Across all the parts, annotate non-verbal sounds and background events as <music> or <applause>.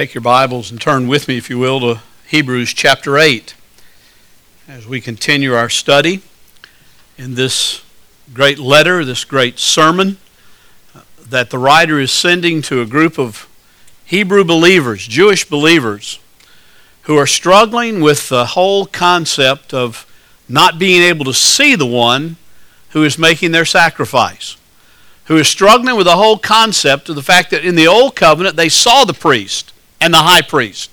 take your Bibles and turn with me, if you will, to Hebrews chapter 8 as we continue our study in this great letter, this great sermon uh, that the writer is sending to a group of Hebrew believers, Jewish believers, who are struggling with the whole concept of not being able to see the one who is making their sacrifice who is struggling with the whole concept of the fact that in the old covenant they saw the priest and the high priest.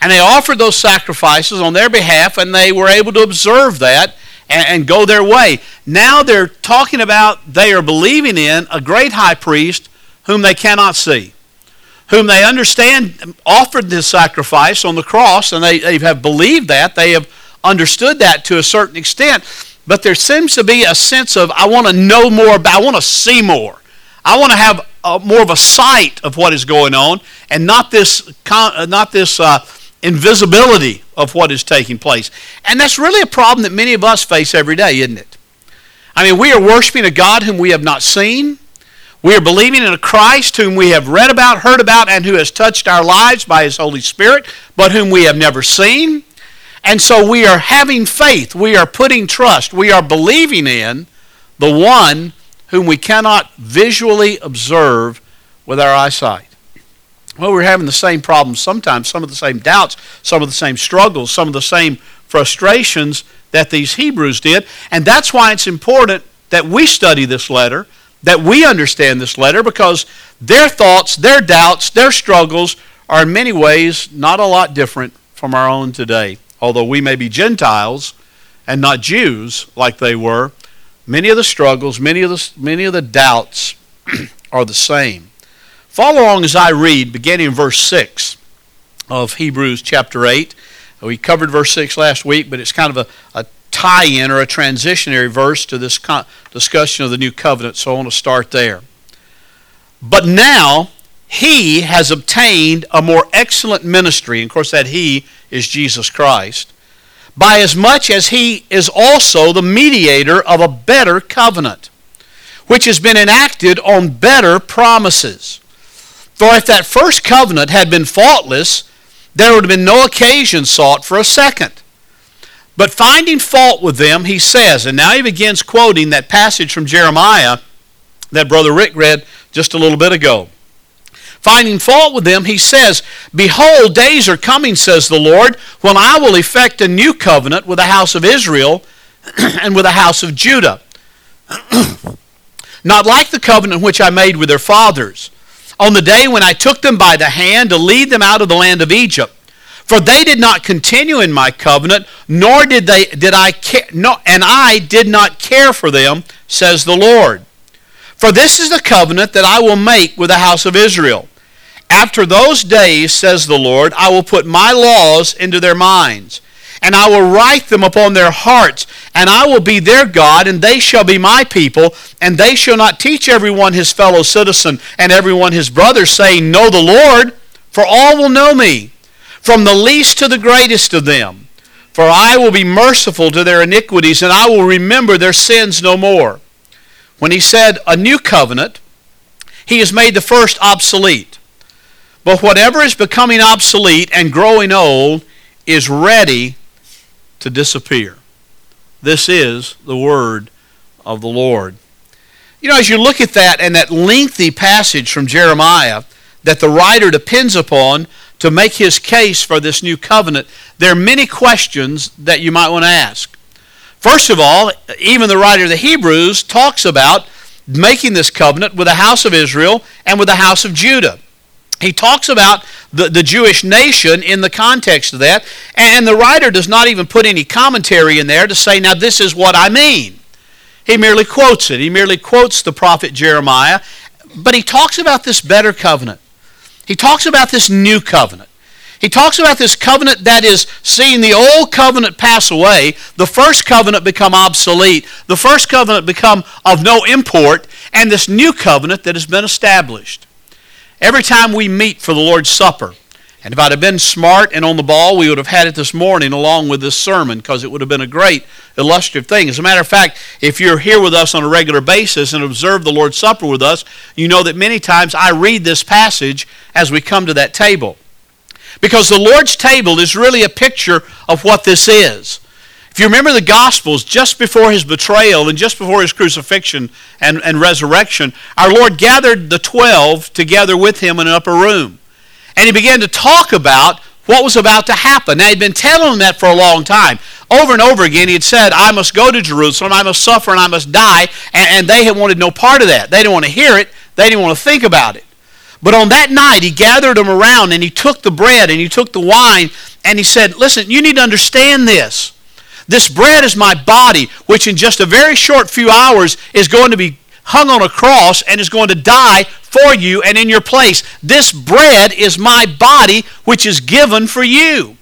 And they offered those sacrifices on their behalf, and they were able to observe that and, and go their way. Now they're talking about they are believing in a great high priest whom they cannot see, whom they understand offered this sacrifice on the cross, and they, they have believed that. They have understood that to a certain extent but there seems to be a sense of I want to know more about, I want to see more. I want to have a, more of a sight of what is going on and not this, uh, not this uh, invisibility of what is taking place. And that's really a problem that many of us face every day, isn't it? I mean, we are worshiping a God whom we have not seen. We are believing in a Christ whom we have read about, heard about, and who has touched our lives by His Holy Spirit, but whom we have never seen. And so we are having faith. We are putting trust. We are believing in the one whom we cannot visually observe with our eyesight. Well, we're having the same problems sometimes, some of the same doubts, some of the same struggles, some of the same frustrations that these Hebrews did. And that's why it's important that we study this letter, that we understand this letter, because their thoughts, their doubts, their struggles are in many ways not a lot different from our own today although we may be Gentiles and not Jews like they were, many of the struggles, many of the, many of the doubts <clears throat> are the same. Follow along as I read, beginning in verse 6 of Hebrews chapter 8. We covered verse 6 last week, but it's kind of a, a tie in or a transitionary verse to this discussion of the new covenant, so I want to start there. But now he has obtained a more excellent ministry. And of course, that he is Jesus Christ. By as much as he is also the mediator of a better covenant, which has been enacted on better promises. For if that first covenant had been faultless, there would have been no occasion sought for a second. But finding fault with them, he says, and now he begins quoting that passage from Jeremiah that Brother Rick read just a little bit ago. Finding fault with them, he says, Behold, days are coming, says the Lord, when I will effect a new covenant with the house of Israel <clears throat> and with the house of Judah. <clears throat> Not like the covenant which I made with their fathers, on the day when I took them by the hand to lead them out of the land of Egypt. For they did not continue in my covenant, nor did they did I care, no, and I did not care for them, says the Lord. For this is the covenant that I will make with the house of Israel after those days, says the Lord, I will put my laws into their minds, and I will write them upon their hearts, and I will be their God, and they shall be my people, and they shall not teach everyone his fellow citizen and everyone his brother, saying, Know the Lord, for all will know me, from the least to the greatest of them. For I will be merciful to their iniquities, and I will remember their sins no more. When he said a new covenant, he has made the first obsolete. But whatever is becoming obsolete and growing old is ready to disappear. This is the word of the Lord. You know, as you look at that and that lengthy passage from Jeremiah that the writer depends upon to make his case for this new covenant, there are many questions that you might want to ask. First of all, even the writer of the Hebrews talks about making this covenant with the house of Israel and with the house of Judah he talks about the, the Jewish nation in the context of that, and the writer does not even put any commentary in there to say, now this is what I mean. He merely quotes it. He merely quotes the prophet Jeremiah, but he talks about this better covenant. He talks about this new covenant. He talks about this covenant that is seeing the old covenant pass away, the first covenant become obsolete, the first covenant become of no import, and this new covenant that has been established. Every time we meet for the Lord's Supper, and if I'd have been smart and on the ball, we would have had it this morning along with this sermon because it would have been a great illustrative thing. As a matter of fact, if you're here with us on a regular basis and observe the Lord's Supper with us, you know that many times I read this passage as we come to that table. Because the Lord's table is really a picture of what this is. If you remember the Gospels, just before his betrayal and just before his crucifixion and, and resurrection, our Lord gathered the twelve together with him in an upper room. And he began to talk about what was about to happen. Now, he'd been telling them that for a long time. Over and over again, he had said, I must go to Jerusalem, I must suffer, and I must die. And, and they had wanted no part of that. They didn't want to hear it, they didn't want to think about it. But on that night, he gathered them around and he took the bread and he took the wine and he said, Listen, you need to understand this. This bread is my body, which in just a very short few hours is going to be hung on a cross and is going to die for you and in your place. This bread is my body, which is given for you.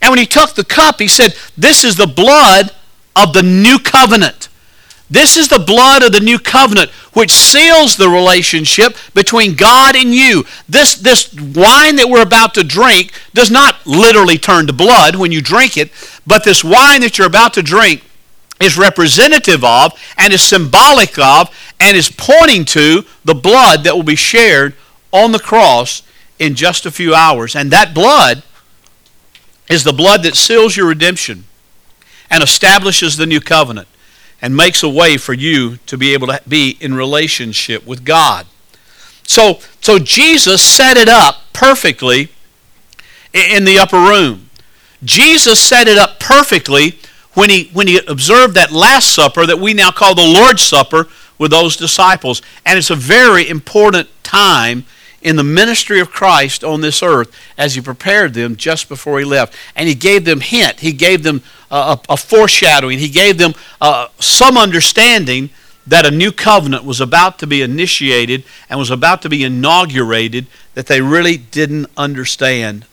And when he took the cup, he said, This is the blood of the new covenant. This is the blood of the new covenant, which seals the relationship between God and you. This, this wine that we're about to drink does not literally turn to blood when you drink it, but this wine that you're about to drink is representative of and is symbolic of and is pointing to the blood that will be shared on the cross in just a few hours. And that blood is the blood that seals your redemption and establishes the new covenant and makes a way for you to be able to be in relationship with God. So, so Jesus set it up perfectly in the upper room. Jesus set it up perfectly when he, when he observed that Last Supper that we now call the Lord's Supper with those disciples. And it's a very important time in the ministry of Christ on this earth as he prepared them just before he left. And he gave them hint. He gave them a, a foreshadowing. He gave them uh, some understanding that a new covenant was about to be initiated and was about to be inaugurated that they really didn't understand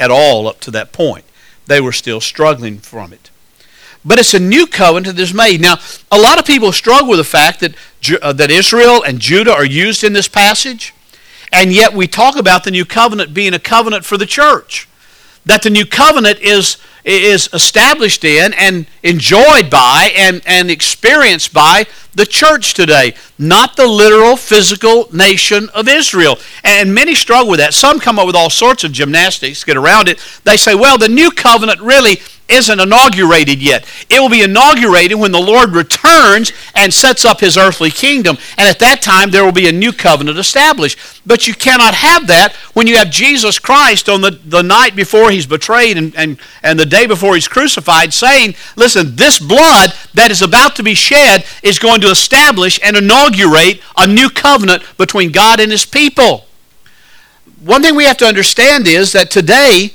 at all up to that point. They were still struggling from it. But it's a new covenant that is made. Now, a lot of people struggle with the fact that, uh, that Israel and Judah are used in this passage. And yet we talk about the new covenant being a covenant for the church. That the new covenant is, is established in and enjoyed by and, and experienced by the church today, not the literal physical nation of Israel. And many struggle with that. Some come up with all sorts of gymnastics get around it. They say, well, the new covenant really isn't inaugurated yet. It will be inaugurated when the Lord returns and sets up his earthly kingdom. And at that time, there will be a new covenant established. But you cannot have that when you have Jesus Christ on the, the night before he's betrayed and, and, and the day before he's crucified saying, listen, this blood that is about to be shed is going to establish and inaugurate a new covenant between God and his people. One thing we have to understand is that today,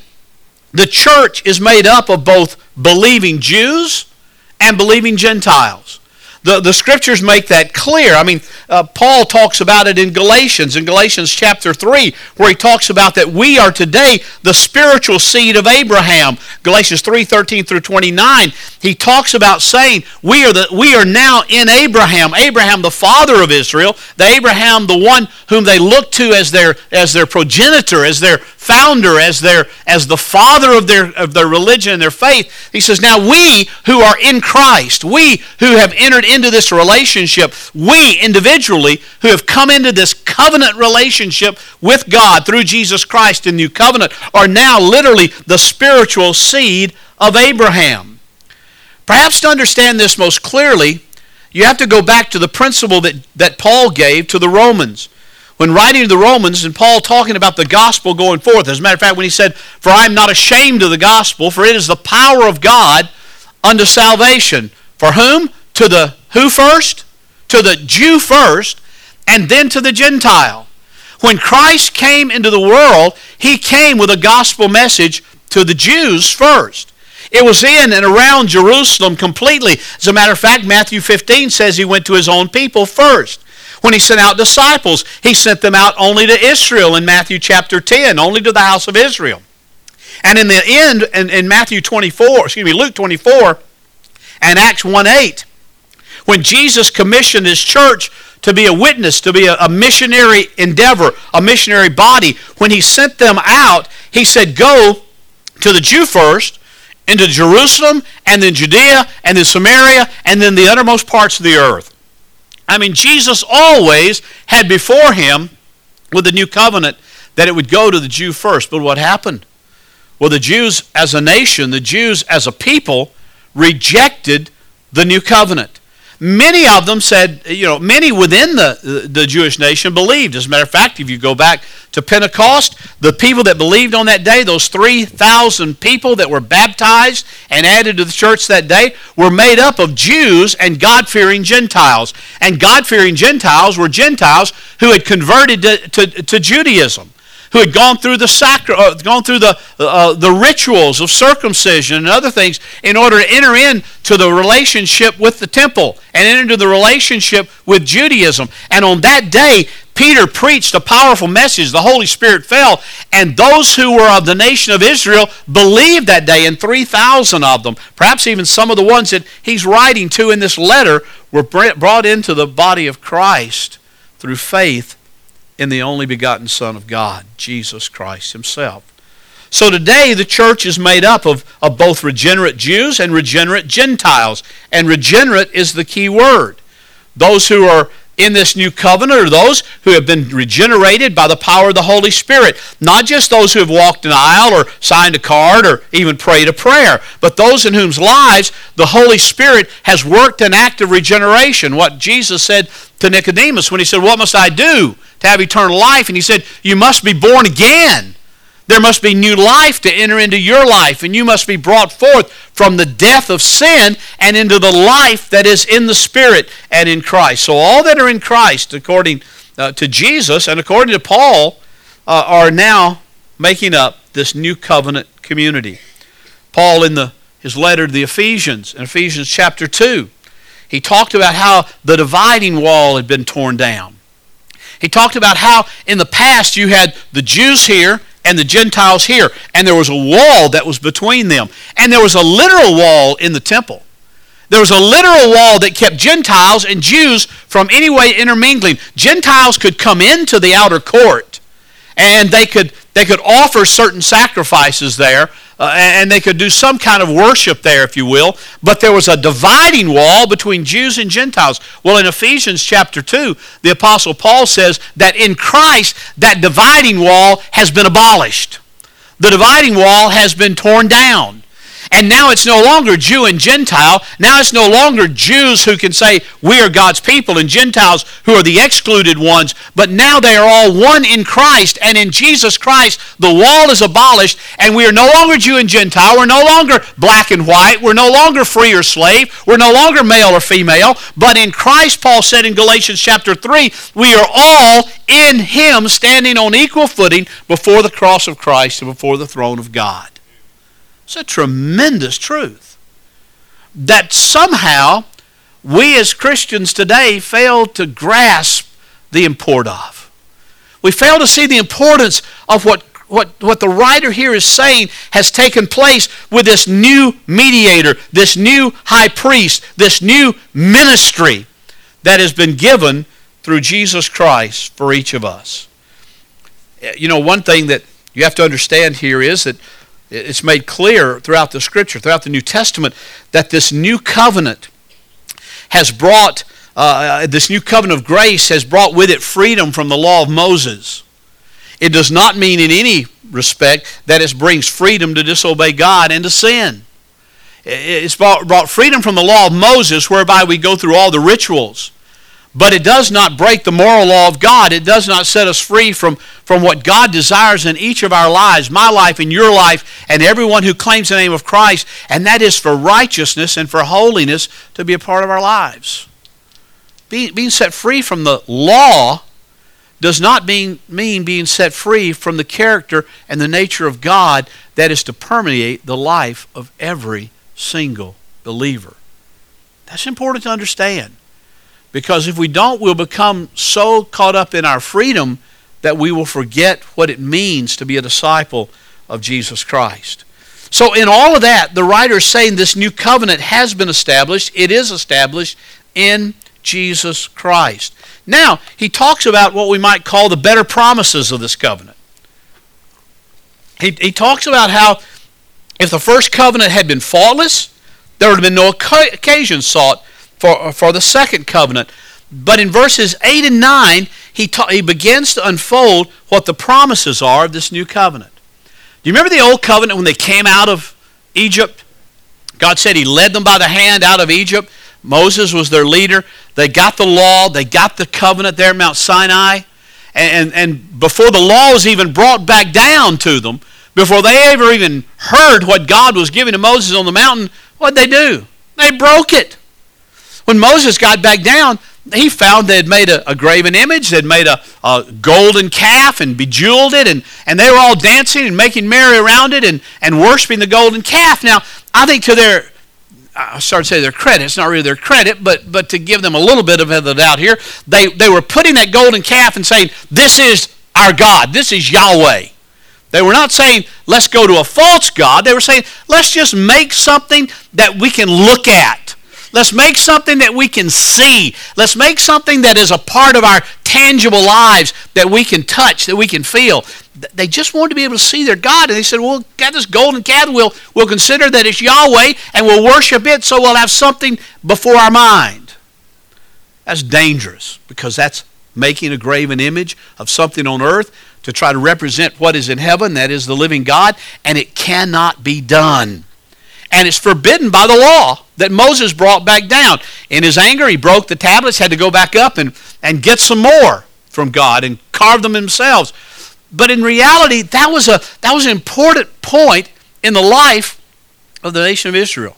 the church is made up of both believing Jews and believing Gentiles. The, the scriptures make that clear. I mean, uh, Paul talks about it in Galatians, in Galatians chapter 3, where he talks about that we are today the spiritual seed of Abraham. Galatians 3 13 through 29, he talks about saying we are, the, we are now in Abraham, Abraham the father of Israel, the Abraham the one whom they look to as their, as their progenitor, as their founder, as their as the father of their of their religion and their faith. He says, Now we who are in Christ, we who have entered into this relationship, we individually who have come into this covenant relationship with God through Jesus Christ in new covenant, are now literally the spiritual seed of Abraham. Perhaps to understand this most clearly, you have to go back to the principle that, that Paul gave to the Romans when writing to the Romans and Paul talking about the gospel going forth. As a matter of fact, when he said, For I am not ashamed of the gospel, for it is the power of God unto salvation. For whom? To the who first? To the Jew first, and then to the Gentile. When Christ came into the world, he came with a gospel message to the Jews first. It was in and around Jerusalem completely. As a matter of fact, Matthew 15 says he went to his own people first. When he sent out disciples, he sent them out only to Israel in Matthew chapter 10, only to the house of Israel. And in the end, in, in Matthew 24, excuse me, Luke 24 and Acts 1 8, when Jesus commissioned his church to be a witness, to be a, a, missionary endeavor, a missionary body, when he sent them out, he said, Go to the Jew first, into Jerusalem, and then Judea, and then Samaria, and then the uttermost parts of the earth. I mean, Jesus always had before him with the new covenant that it would go to the Jew first. But what happened? Well, the Jews as a nation, the Jews as a people, rejected the new covenant. Many of them said, you know, many within the, the Jewish nation believed. As a matter of fact, if you go back to Pentecost, the people that believed on that day, those 3,000 people that were baptized and added to the church that day, were made up of Jews and God fearing Gentiles. And God fearing Gentiles were Gentiles who had converted to, to, to Judaism who had gone through the sacra- uh, gone through the uh, the rituals of circumcision and other things in order to enter into the relationship with the temple and enter into the relationship with Judaism. And on that day, Peter preached a powerful message. The Holy Spirit fell, and those who were of the nation of Israel believed that day, and 3,000 of them, perhaps even some of the ones that he's writing to in this letter, were brought into the body of Christ through faith in the only begotten Son of God, Jesus Christ Himself. So today the church is made up of, of both regenerate Jews and regenerate Gentiles. And regenerate is the key word. Those who are in this new covenant are those who have been regenerated by the power of the Holy Spirit. Not just those who have walked an aisle or signed a card or even prayed a prayer, but those in whose lives the Holy Spirit has worked an act of regeneration. What Jesus said to Nicodemus when he said, What must I do to have eternal life? And he said, You must be born again. There must be new life to enter into your life, and you must be brought forth from the death of sin and into the life that is in the Spirit and in Christ. So, all that are in Christ, according uh, to Jesus and according to Paul, uh, are now making up this new covenant community. Paul, in the, his letter to the Ephesians, in Ephesians chapter 2, he talked about how the dividing wall had been torn down. He talked about how in the past you had the Jews here and the Gentiles here, and there was a wall that was between them. And there was a literal wall in the temple. There was a literal wall that kept Gentiles and Jews from any way intermingling. Gentiles could come into the outer court and they could, they could offer certain sacrifices there, uh, and they could do some kind of worship there, if you will. But there was a dividing wall between Jews and Gentiles. Well, in Ephesians chapter 2, the Apostle Paul says that in Christ, that dividing wall has been abolished. The dividing wall has been torn down. And now it's no longer Jew and Gentile. Now it's no longer Jews who can say, We are God's people, and Gentiles who are the excluded ones. But now they are all one in Christ. And in Jesus Christ, the wall is abolished, and we are no longer Jew and Gentile. We're no longer black and white. We're no longer free or slave. We're no longer male or female. But in Christ, Paul said in Galatians chapter 3, we are all in Him standing on equal footing before the cross of Christ and before the throne of God. It's a tremendous truth that somehow we as Christians today fail to grasp the import of. We fail to see the importance of what, what, what the writer here is saying has taken place with this new mediator, this new high priest, this new ministry that has been given through Jesus Christ for each of us. Eh, you know, one thing that you have to understand here is that it's made clear throughout the Scripture, throughout the New Testament, that this new covenant has brought, uh, this new covenant of grace has brought with it freedom from the law of Moses. It does not mean in any respect that it brings freedom to disobey God and to sin. It's brought freedom from the law of Moses, whereby we go through all the rituals but it does not break the moral law of God. It does not set us free from, from what God desires in each of our lives, my life and your life, and everyone who claims the name of Christ, and that is for righteousness and for holiness to be a part of our lives. Being, being set free from the law does not mean, mean being set free from the character and the nature of God that is to permeate the life of every single believer. That's important to understand. Because if we don't, we'll become so caught up in our freedom that we will forget what it means to be a disciple of Jesus Christ. So, in all of that, the writer is saying this new covenant has been established. It is established in Jesus Christ. Now, he talks about what we might call the better promises of this covenant. He, he talks about how if the first covenant had been faultless, there would have been no occasion sought for, for the second covenant. But in verses 8 and 9, he, ta- he begins to unfold what the promises are of this new covenant. Do you remember the old covenant when they came out of Egypt? God said He led them by the hand out of Egypt. Moses was their leader. They got the law, they got the covenant there Mount Sinai. And, and, and before the law was even brought back down to them, before they ever even heard what God was giving to Moses on the mountain, what did they do? They broke it. When Moses got back down, he found they had made a, a graven image, they'd made a, a, golden calf and bejeweled it, and, and they were all dancing and making merry around it and, and worshiping the golden calf. Now, I think to their, I started to say their credit, it's not really their credit, but, but to give them a little bit of the doubt here, they, they were putting that golden calf and saying, This is our God, this is Yahweh. They were not saying, let's go to a false God. They were saying, let's just make something that we can look at. Let's make something that we can see. Let's make something that is a part of our tangible lives that we can touch, that we can feel. They just wanted to be able to see their God. And they said, well, got this golden calf. We'll, we'll consider that it's Yahweh and we'll worship it so we'll have something before our mind. That's dangerous because that's making a graven image of something on earth to try to represent what is in heaven, that is the living God, and it cannot be done. And it's forbidden by the law that Moses brought back down. In his anger, he broke the tablets, had to go back up and, and get some more from God and carve them themselves. But in reality, that was, a, that was an important point in the life of the nation of Israel.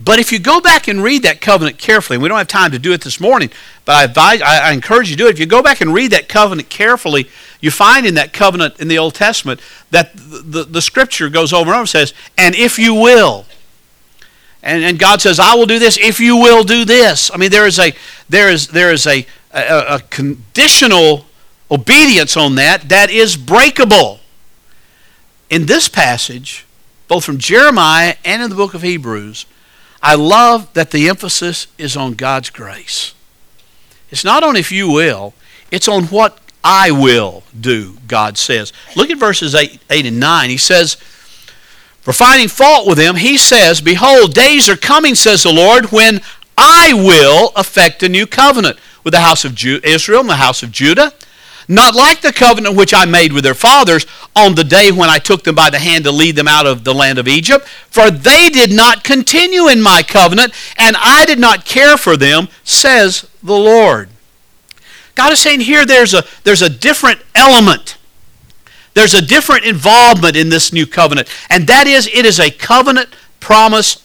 But if you go back and read that covenant carefully, and we don't have time to do it this morning, but I, advise, I, I encourage you to do it. If you go back and read that covenant carefully, you find in that covenant in the Old Testament that the, the, the scripture goes over and over and says, and if you will, and, and God says, I will do this if you will do this. I mean, there is a, there is, there is a, a, a conditional obedience on that that is breakable. In this passage, both from Jeremiah and in the book of Hebrews, I love that the emphasis is on God's grace. It's not on if you will, it's on what I will do, God says. Look at verses 8, 8 and 9. He says, For finding fault with them, he says, Behold, days are coming, says the Lord, when I will effect a new covenant with the house of Israel and the house of Judah not like the covenant which I made with their fathers on the day when I took them by the hand to lead them out of the land of Egypt. For they did not continue in my covenant, and I did not care for them, says the Lord. God is saying here there's a, there's a different element. There's a different involvement in this new covenant, and that is it is a covenant promise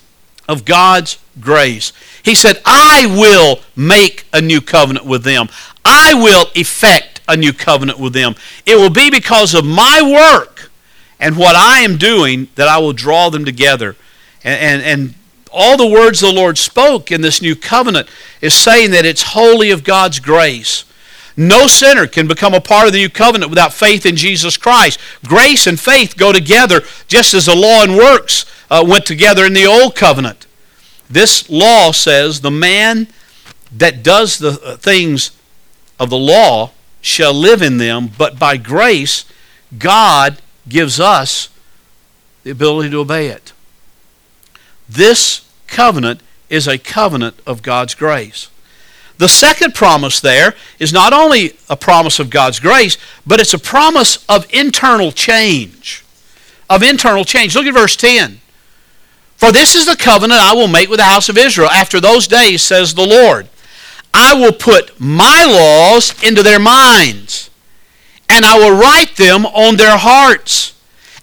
of God's grace. He said, I will make a new covenant with them. I will effect a new covenant with them. It will be because of my work and what I am doing that I will draw them together. And, and, and all the words the Lord spoke in this new covenant is saying that it's wholly of God's grace. No sinner can become a part of the new covenant without faith in Jesus Christ. Grace and faith go together just as the law and works uh, went together in the old covenant. This law says the man that does the uh, things of the law shall live in them, but by grace, God gives us the ability to obey it. This covenant is a covenant of God's grace. The second promise there is not only a promise of God's grace, but it's a promise of internal change. Of internal change. Look at verse 10. For this is the covenant I will make with the house of Israel after those days, says the Lord. I will put my laws into their minds, and I will write them on their hearts,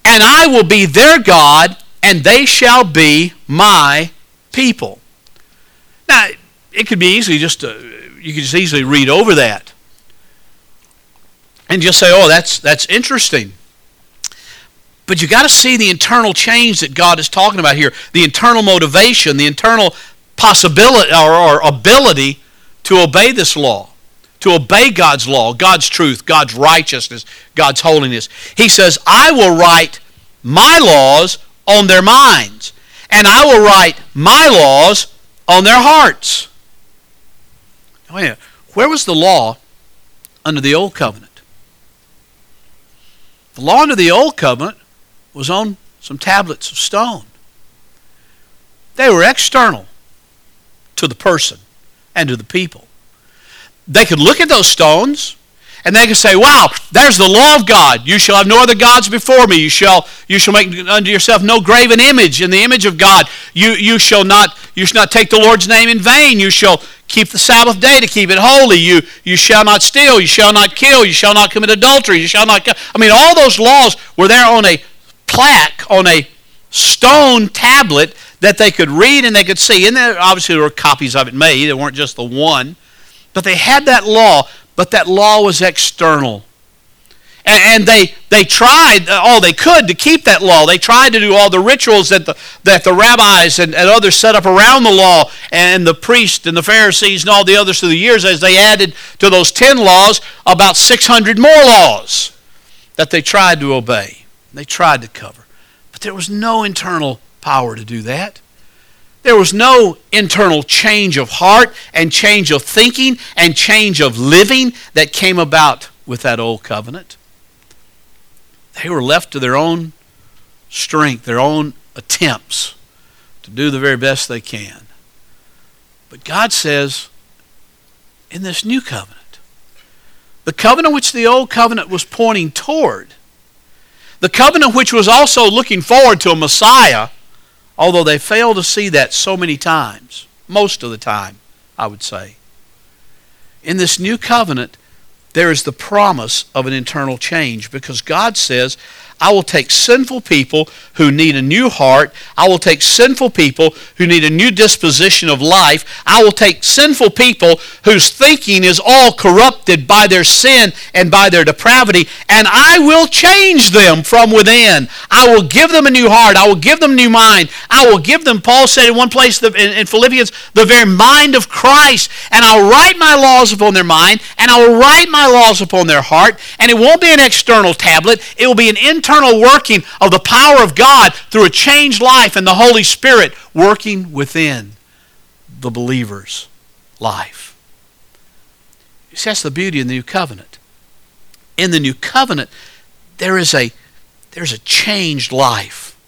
and I will be their God, and they shall be my people. Now, it could be easily just, uh, you could just easily read over that and just say, oh, that's, that's interesting. But you got to see the internal change that God is talking about here, the internal motivation, the internal possibility or, or ability to obey this law, to obey God's law, God's truth, God's righteousness, God's holiness. He says, I will write my laws on their minds, and I will write my laws on their hearts. Oh, Wait where was the law under the old covenant? The law under the old covenant was on some tablets of stone. They were external to the person and to the people. They could look at those stones and they can say, Wow, there's the law of God. You shall have no other gods before me. You shall, you shall make unto yourself no graven image in the image of God. You, you, shall not, you shall not take the Lord's name in vain. You shall keep the Sabbath day to keep it holy. You, you shall not steal. You shall not kill. You shall not commit adultery. You shall not. I mean, all those laws were there on a plaque, on a stone tablet that they could read and they could see. And there, obviously, there were copies of it made. There weren't just the one. But they had that law but that law was external. And, they, they tried uh, all they could to keep that law. They tried to do all the rituals that the, that the rabbis and, and others set up around the law, and the priests and the Pharisees and all the others through the years as they added to those 10 laws about 600 more laws that they tried to obey. They tried to cover. But there was no internal power to do that. There was no internal change of heart and change of thinking and change of living that came about with that old covenant. They were left to their own strength, their own attempts to do the very best they can. But God says, in this new covenant, the covenant which the old covenant was pointing toward, the covenant which was also looking forward to a Messiah Although they fail to see that so many times, most of the time, I would say. In this new covenant, there is the promise of an internal change because God says, I will take sinful people who need a new heart. I will take sinful people who need a new disposition of life. I will take sinful people whose thinking is all corrupted by their sin and by their depravity, and I will change them from within. I will give them a new heart. I will give them a new mind. I will give them, Paul said in one place in Philippians, the very mind of Christ. And I'll write my laws upon their mind, and I will write my laws upon their heart. And it won't be an external tablet, it will be an internal internal working of the power of God through a changed life and the Holy Spirit working within the believer's life. See, that's the beauty of the new covenant. In the new covenant, there is a there's a changed life.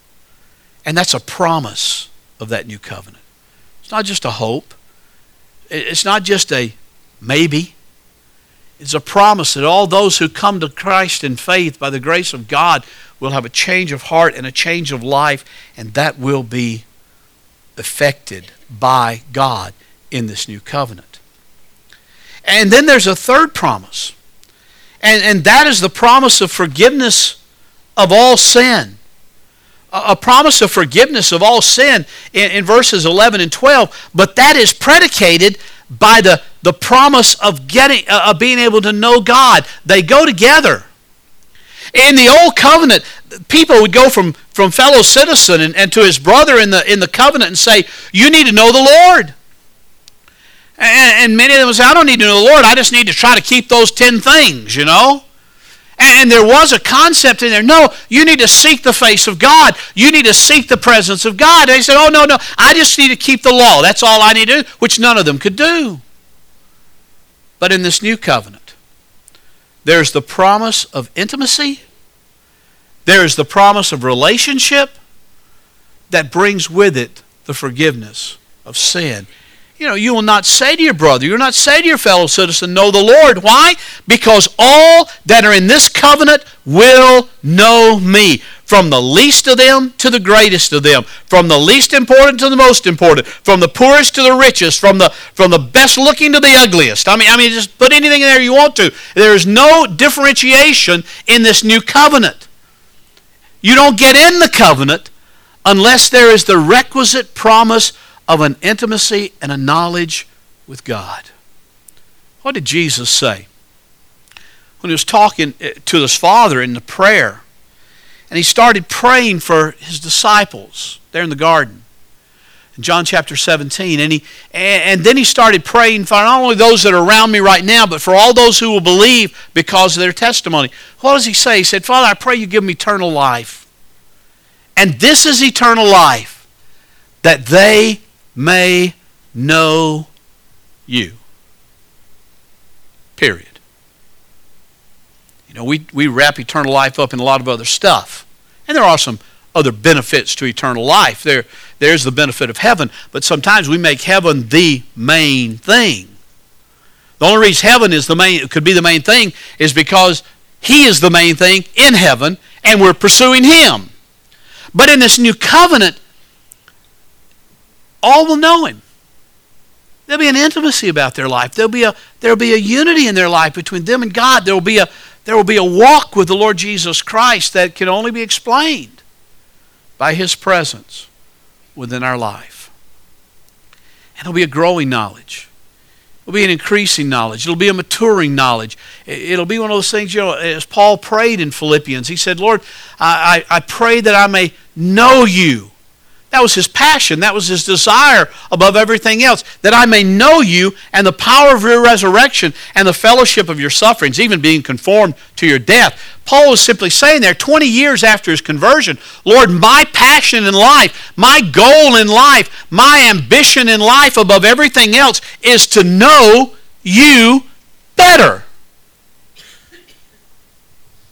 And that's a promise of that new covenant. It's not just a hope. It's not just a maybe. It's a promise that all those who come to Christ in faith by the grace of God will have a change of heart and a change of life, and that will be effected by God in this new covenant. And then there's a third promise, and, and that is the promise of forgiveness of all sin. A, a promise of forgiveness of all sin in, in verses 11 and 12, but that is predicated by the, the promise of getting uh, of being able to know God. They go together. In the old covenant, people would go from, from fellow citizen and, and to his brother in the in the covenant and say, You need to know the Lord. And, and many of them would say, I don't need to know the Lord, I just need to try to keep those ten things, you know? And there was a concept in there. No, you need to seek the face of God. You need to seek the presence of God. And they said, Oh, no, no, I just need to keep the law. That's all I need to do, which none of them could do. But in this new covenant, there's the promise of intimacy, there is the promise of relationship that brings with it the forgiveness of sin you know, you will not say to your brother, you will not say to your fellow citizen, know the Lord. Why? Because all that are in this covenant will know me. From the least of them to the greatest of them. From the least important to the most important. From the poorest to the richest. From the, from the best looking to the ugliest. I mean, I mean, just put anything in there you want to. There is no differentiation in this new covenant. You don't get in the covenant unless there is the requisite promise of an intimacy and a knowledge with God. What did Jesus say? When he was talking eh, to his Father in the prayer, and he started praying for his disciples there in the garden. In John chapter 17. And, he, and then he started praying for not only those that are around me right now, but for all those who will believe because of their testimony. What does he say? He said, Father, I pray you give them eternal life. And this is eternal life, that they may know you. Period. You know, we, we wrap eternal life up in a lot of other stuff. And there are some other benefits to eternal life. There, there's the benefit of heaven, but sometimes we make heaven the main thing. The only reason heaven is the main could be the main thing is because he is the main thing in heaven and we're pursuing him. But in this new covenant, all will know him. There'll be an intimacy about their life. There'll be a there'll be a unity in their life between them and God. There will be a there will be a walk with the Lord Jesus Christ that can only be explained by his presence within our life. And it'll be a growing knowledge. It'll be an increasing knowledge. It'll be a maturing knowledge. It'll be one of those things, you know, as Paul prayed in Philippians, he said, Lord, I, I, I pray that I may know you that was his passion. That was his desire above everything else. That I may know you and the power of your resurrection and the fellowship of your sufferings, even being conformed to your death. Paul is simply saying there, 20 years after his conversion, Lord, my passion in life, my goal in life, my ambition in life above everything else is to know you better.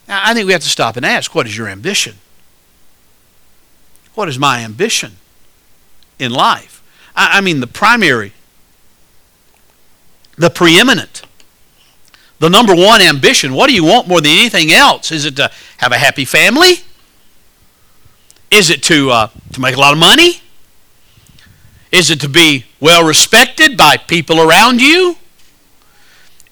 Now, I think we have to stop and ask, what is your ambition? What is my ambition in life? I, I mean, the primary, the preeminent, the number one ambition. What do you want more than anything else? Is it to have a happy family? Is it to, uh, to make a lot of money? Is it to be well respected by people around you?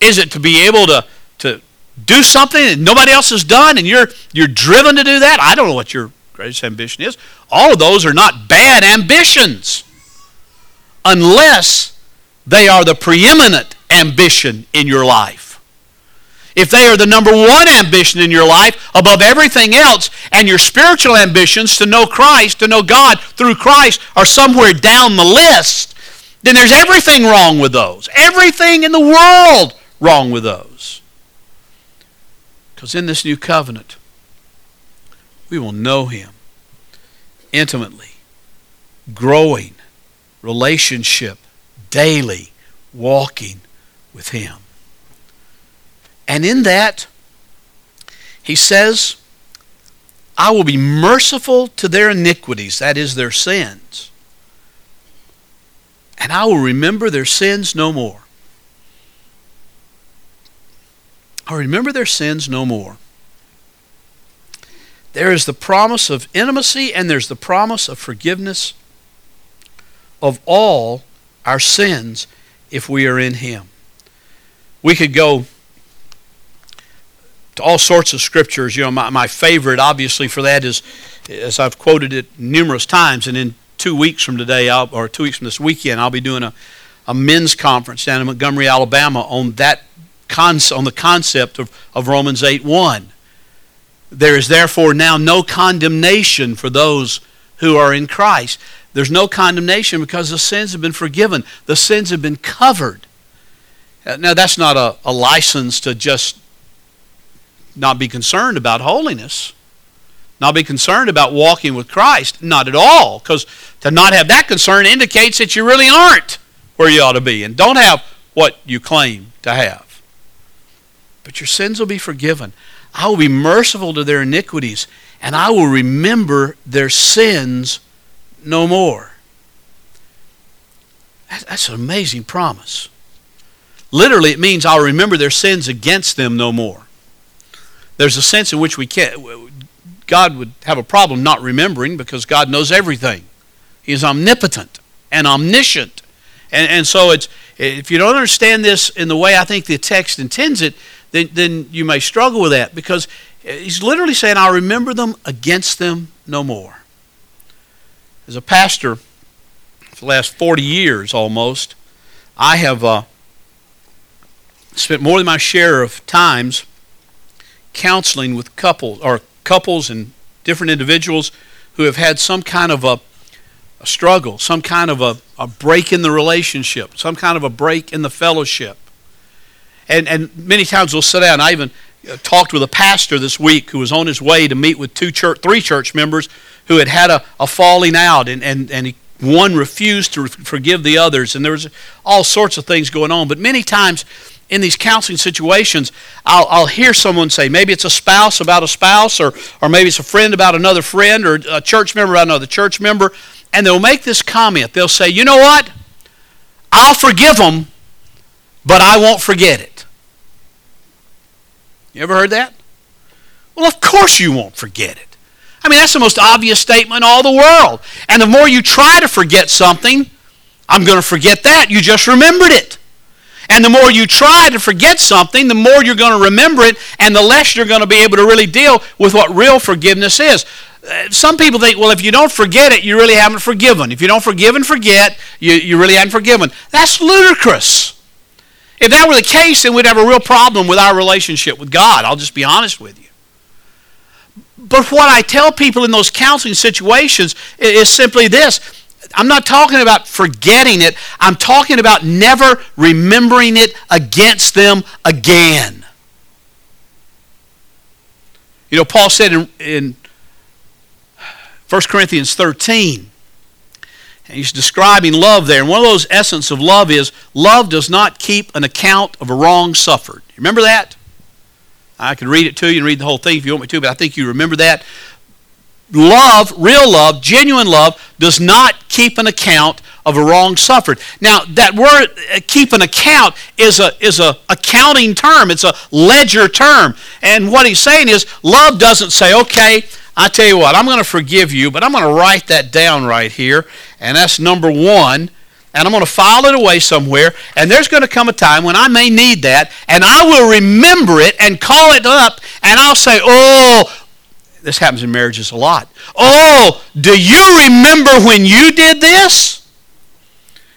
Is it to be able to, to do something that nobody else has done and you're, you're driven to do that? I don't know what your greatest ambition is. All of those are not bad ambitions unless they are the preeminent ambition in your life. If they are the number one ambition in your life above everything else, and your spiritual ambitions to know Christ, to know God through Christ, are somewhere down the list, then there's everything wrong with those. Everything in the world wrong with those. Because in this new covenant, we will know Him intimately, growing relationship daily, walking with Him. And in that, He says, I will be merciful to their iniquities, that is, their sins, and I will remember their sins no more. I'll remember their sins no more. There is the promise of intimacy and there's the promise of forgiveness of all our sins if we are in Him. We could go to all sorts of scriptures. You know, my, my favorite, obviously, for that is, as I've quoted it numerous times, and in two weeks from today, I'll, or two weeks from this weekend, I'll be doing a, a men's conference down in Montgomery, Alabama on that on the concept of, of Romans 8 1. There is therefore now no condemnation for those who are in Christ. There's no condemnation because the sins have been forgiven, the sins have been covered. Uh, now, that's not a, a license to just not be concerned about holiness, not be concerned about walking with Christ. Not at all, because to not have that concern indicates that you really aren't where you ought to be and don't have what you claim to have. But your sins will be forgiven. I will be merciful to their iniquities, and I will remember their sins no more. That's an amazing promise. Literally, it means I'll remember their sins against them no more. There's a sense in which we can't, God would have a problem not remembering because God knows everything. He is omnipotent and omniscient. And, and so it's, if you don't understand this in the way I think the text intends it, then, then you may struggle with that because he's literally saying, I'll remember them against them no more. As a pastor for the last 40 years almost, I have uh, spent more than my share of times counseling with couples or couples and different individuals who have had some kind of a, a struggle, some kind of a, a break in the relationship, some kind of a break in the fellowship. And, and many times we'll sit down. I even uh, talked with a pastor this week who was on his way to meet with two church, three church members who had had a, a falling out, and, and, and he, one refused to forgive the others, and there was all sorts of things going on. But many times in these counseling situations, I'll, I'll hear someone say, maybe it's a spouse about a spouse, or, or maybe it's a friend about another friend, or a church member about another church member, and they'll make this comment. They'll say, you know what? I'll forgive them but I won't forget it. You ever heard that? Well, of course you won't forget it. I mean, that's the most obvious statement in all the world. And the more you try to forget something, I'm going to forget that. You just remembered it. And the more you try to forget something, the more you're going to remember it, and the less you're going to be able to really deal with what real forgiveness is. Uh, some people think, well, if you don't forget it, you really haven't forgiven. If you don't forgive and forget, you, you really haven't forgiven. That's ludicrous. If that were the case, then we'd have a real problem with our relationship with God. I'll just be honest with you. But what I tell people in those counseling situations is simply this I'm not talking about forgetting it, I'm talking about never remembering it against them again. You know, Paul said in, in 1 Corinthians 13, and he's describing love there. And one of those essence of love is love does not keep an account of a wrong suffered. Remember that? I can read it to you and read the whole thing if you want me to, but I think you remember that. Love, real love, genuine love, does not keep an account of a wrong suffered. Now, that word uh, keep an account is a is a accounting term. It's a ledger term. And what he's saying is love doesn't say, "Okay, I tell you what, I'm going to forgive you, but I'm going to write that down right here, and that's number 1." and I'm going to file it away somewhere, and there's going to come a time when I may need that, and I will remember it and call it up, and I'll say, Oh, this happens in marriages a lot. Oh, do you remember when you did this?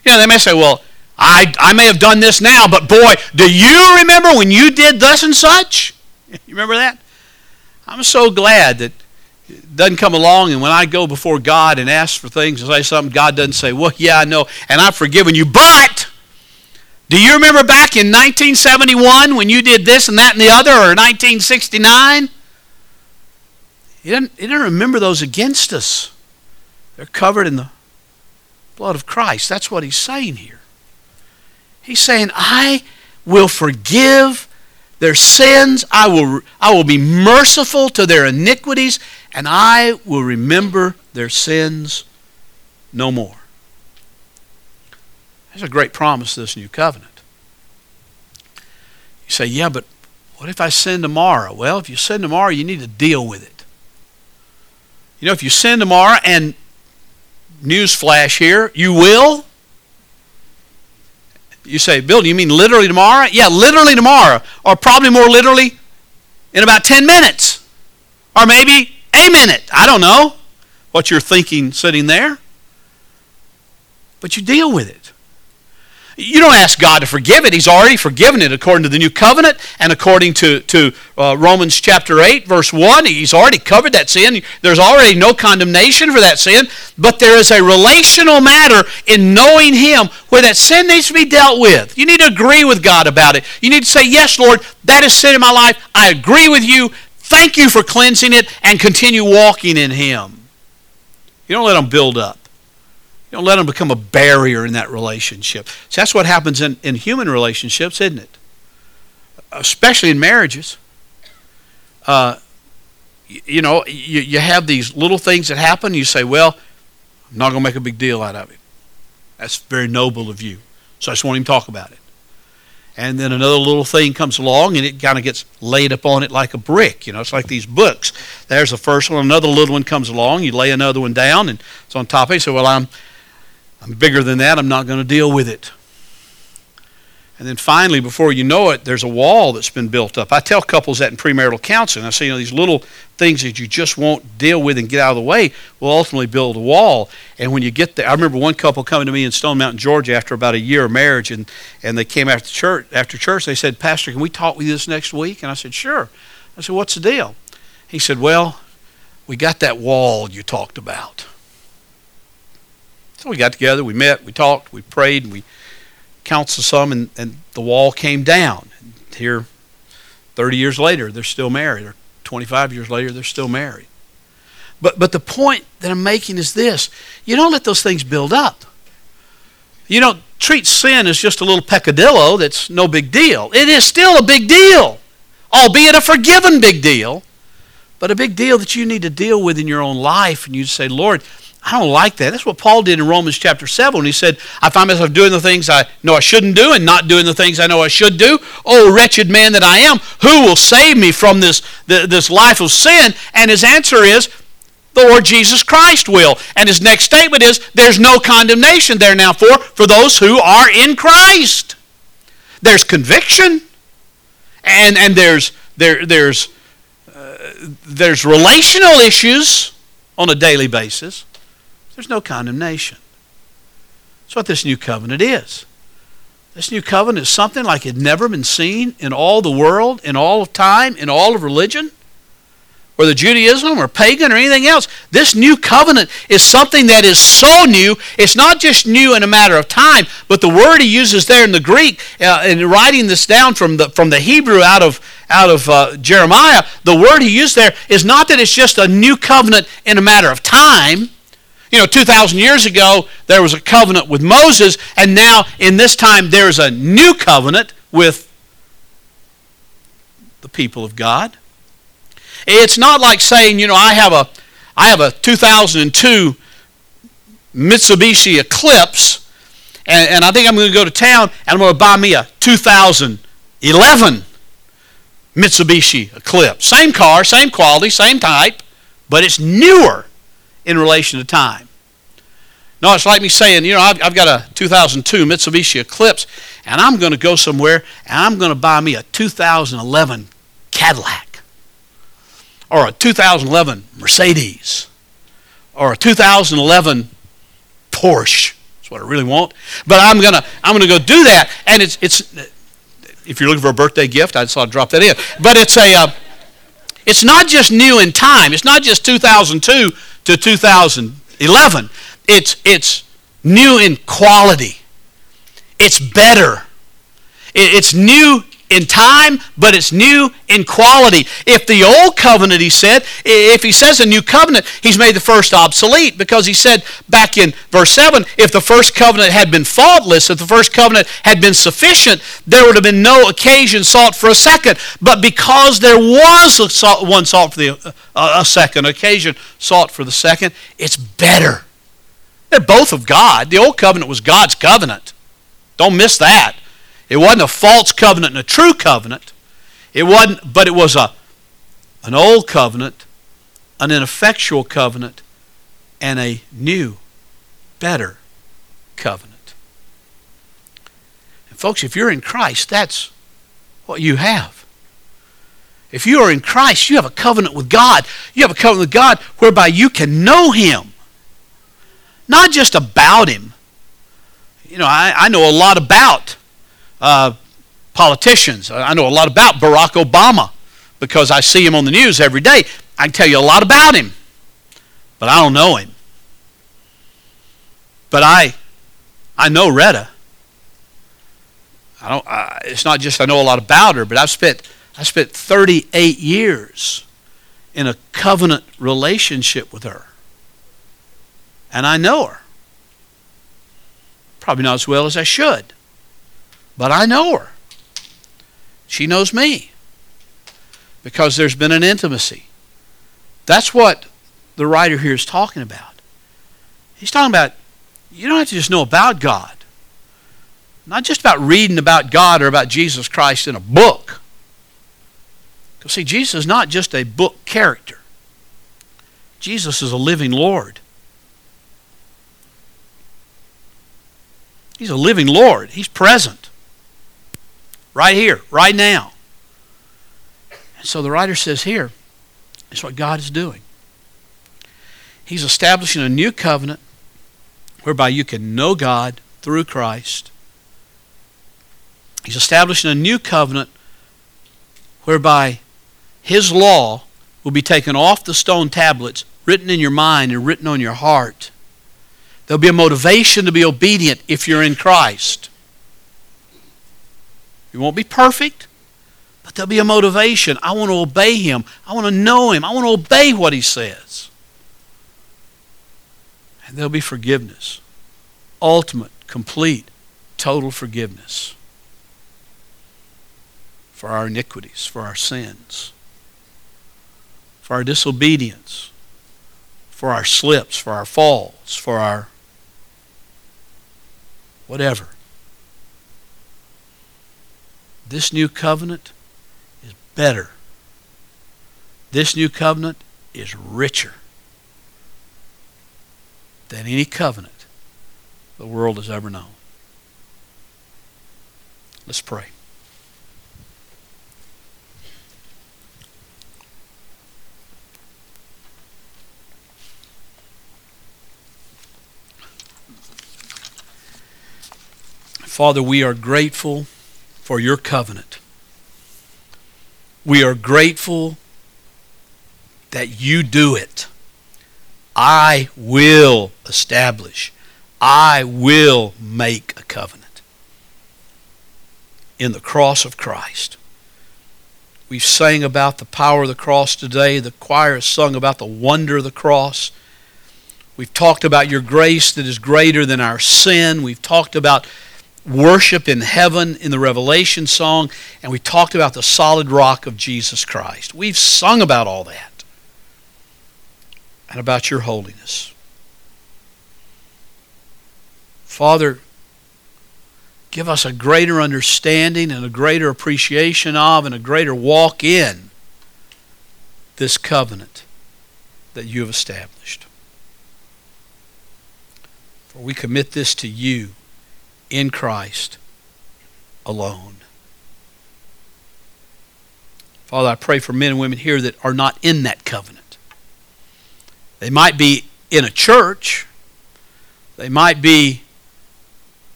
You know, they may say, Well, I, I may have done this now, but boy, do you remember when you did thus and such? <laughs> You remember that? I'm so glad that doesn't come along, and when I go before God and ask for things and say something, God doesn't say, Well, yeah, I know, and I've forgiven you. But do you remember back in 1971 when you did this and that and the other, or 1969? He didn't, didn't remember those against us. They're covered in the blood of Christ. That's what he's saying here. He's saying, I will forgive their sins. I will, I will be merciful to their iniquities, and I will remember their sins no more. There's a great promise this new covenant. You say, yeah, but what if I sin tomorrow? Well, if you sin tomorrow, you need to deal with it. You know, if you sin tomorrow, and newsflash here, you will. You say, Bill, do you mean literally tomorrow? Yeah, literally tomorrow. Or probably more literally in about 10 minutes. Or maybe a minute. I don't know what you're thinking sitting there. But you deal with it. You don't ask God to forgive it. He's already forgiven it according to the new covenant and according to, to uh, Romans chapter 8, verse 1. He's already covered that sin. There's already no condemnation for that sin. But there is a relational matter in knowing Him where that sin needs to be dealt with. You need to agree with God about it. You need to say, Yes, Lord, that is sin in my life. I agree with you. Thank you for cleansing it and continue walking in Him. You don't let them build up. Don't let them become a barrier in that relationship. So that's what happens in, in human relationships, isn't it? Especially in marriages. Uh, you, you know, you, you have these little things that happen. You say, well, I'm not going to make a big deal out of it. That's very noble of you. So I just him to talk about it and then another little thing comes along and it kind of gets laid upon it like a brick. You know, it's like these books. There's the first one, another little one comes along, you lay another one down, and it's on top of it. Well, I'm, I'm bigger than that. I'm not going to deal with it. And then finally, before you know it, there's a wall that's been built up. I tell couples that in premarital counseling. I say, you know, these little things that you just won't deal with and get out of the way will ultimately build a wall. And when you get there, I remember one couple coming to me in Stone Mountain, Georgia, after about a year of marriage, and, and they came after church. After church, they said, Pastor, can we talk with you this next week? And I said, Sure. I said, What's the deal? He said, Well, we got that wall you talked about. So we got together, we met, we talked, we prayed, and we counseled some, and, and the wall came down. Here, 30 years later, they're still married, or 25 years later, they're still married. But, but the point that I'm making is this you don't let those things build up. You don't treat sin as just a little peccadillo that's no big deal. It is still a big deal, albeit a forgiven big deal, but a big deal that you need to deal with in your own life. And you say, Lord, I don't like that. That's what Paul did in Romans chapter 7 when he said, I find myself doing the things I know I shouldn't do and not doing the things I know I should do. Oh, wretched man that I am, who will save me from this, this life of sin? And his answer is, the Lord Jesus Christ will. And his next statement is, there's no condemnation there now for, for those who are in Christ. There's conviction, and, and there's, there, there's, uh, there's relational issues on a daily basis. There's no condemnation. That's what this new covenant is. This new covenant is something like it had never been seen in all the world, in all of time, in all of religion, whether Judaism or pagan or anything else. This new covenant is something that is so new. It's not just new in a matter of time, but the word he uses there in the Greek, uh, in writing this down from the from the Hebrew out of out of uh, Jeremiah, the word he used there is not that it's just a new covenant in a matter of time you know, 2,000 years ago, there was a covenant with Moses, and now in this time, there's a new covenant with the people of God. It's not like saying, you know, I have a, I have a 2002 Mitsubishi Eclipse, and, and I think I'm going to go to town and I'm going to buy me a 2011 Mitsubishi Eclipse. Same car, same quality, same type, but it's newer in relation to time. No, it's like me saying, you know, I've, I've got a 2002 Mitsubishi Eclipse, and I'm going to go somewhere, and I'm going to buy me a 2011 Cadillac, or a 2011 Mercedes, or a 2011 Porsche. That's what I really want. But I'm going to I'm going to go do that, and it's it's. If you're looking for a birthday gift, I just thought I'd drop that in. But it's a. Uh, it's not just new in time. It's not just 2002 to 2011. It's, it's new in quality. It's better. It's new in time, but it's new in quality. If the old covenant, he said, if he says a new covenant, he's made the first obsolete because he said back in verse 7 if the first covenant had been faultless, if the first covenant had been sufficient, there would have been no occasion sought for a second. But because there was one sought for the, uh, a second, occasion sought for the second, it's better. They're both of God. The old covenant was God's covenant. Don't miss that. It wasn't a false covenant and a true covenant. It wasn't, but it was a an old covenant, an ineffectual covenant, and a new, better covenant. And folks, if you're in Christ, that's what you have. If you are in Christ, you have a covenant with God. You have a covenant with God whereby you can know Him. Not just about Him. You know, I, I know a lot about uh, politicians. I know a lot about Barack Obama because I see him on the news every day. I can tell you a lot about him, but I don't know him. But I, I know Retta. I don't. I, it's not just I know a lot about her, but I've spent I spent 38 years in a covenant relationship with her, and I know her. Probably not as well as I should. But I know her. She knows me because there's been an intimacy. That's what the writer here is talking about. He's talking about you don't have to just know about God. Not just about reading about God or about Jesus Christ in a book. Because, see, Jesus is not just a book character, Jesus is a living Lord. He's a living Lord, He's present. Right here, right now. And so the writer says here is what God is doing. He's establishing a new covenant whereby you can know God through Christ. He's establishing a new covenant whereby His law will be taken off the stone tablets, written in your mind and written on your heart. There'll be a motivation to be obedient if you're in Christ. You won't be perfect, but there'll be a motivation. I want to obey him. I want to know him. I want to obey what he says. And there'll be forgiveness. Ultimate, complete, total forgiveness for our iniquities, for our sins, for our disobedience, for our slips, for our falls, for our whatever. This new covenant is better. This new covenant is richer than any covenant the world has ever known. Let's pray. Father, we are grateful for your covenant. We are grateful that you do it. I will establish. I will make a covenant. In the cross of Christ. We've sang about the power of the cross today. The choir has sung about the wonder of the cross. We've talked about your grace that is greater than our sin. We've talked about worship in heaven in the Revelation song, and we talked about the solid rock of Jesus Christ. We've sung about all that and about your holiness. Father, give us a greater understanding and a greater appreciation of and a greater walk in this covenant that you have established. For we commit this to you in Christ alone. Father, I pray for men and women here that are not in that covenant. They might be in a church. They might be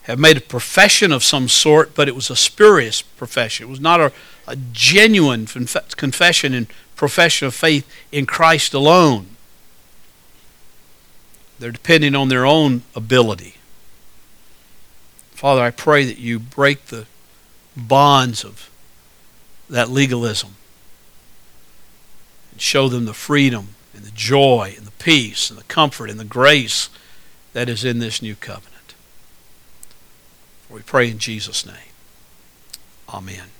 have made a profession of some sort, but it was a spurious profession. It was not a, a genuine confession and profession of faith in Christ alone. They're depending on their own ability. Father, I pray that you break the bonds of that legalism and show them the freedom and the joy and the peace and the comfort and the grace that is in this new covenant. We pray in Jesus' name. Amen.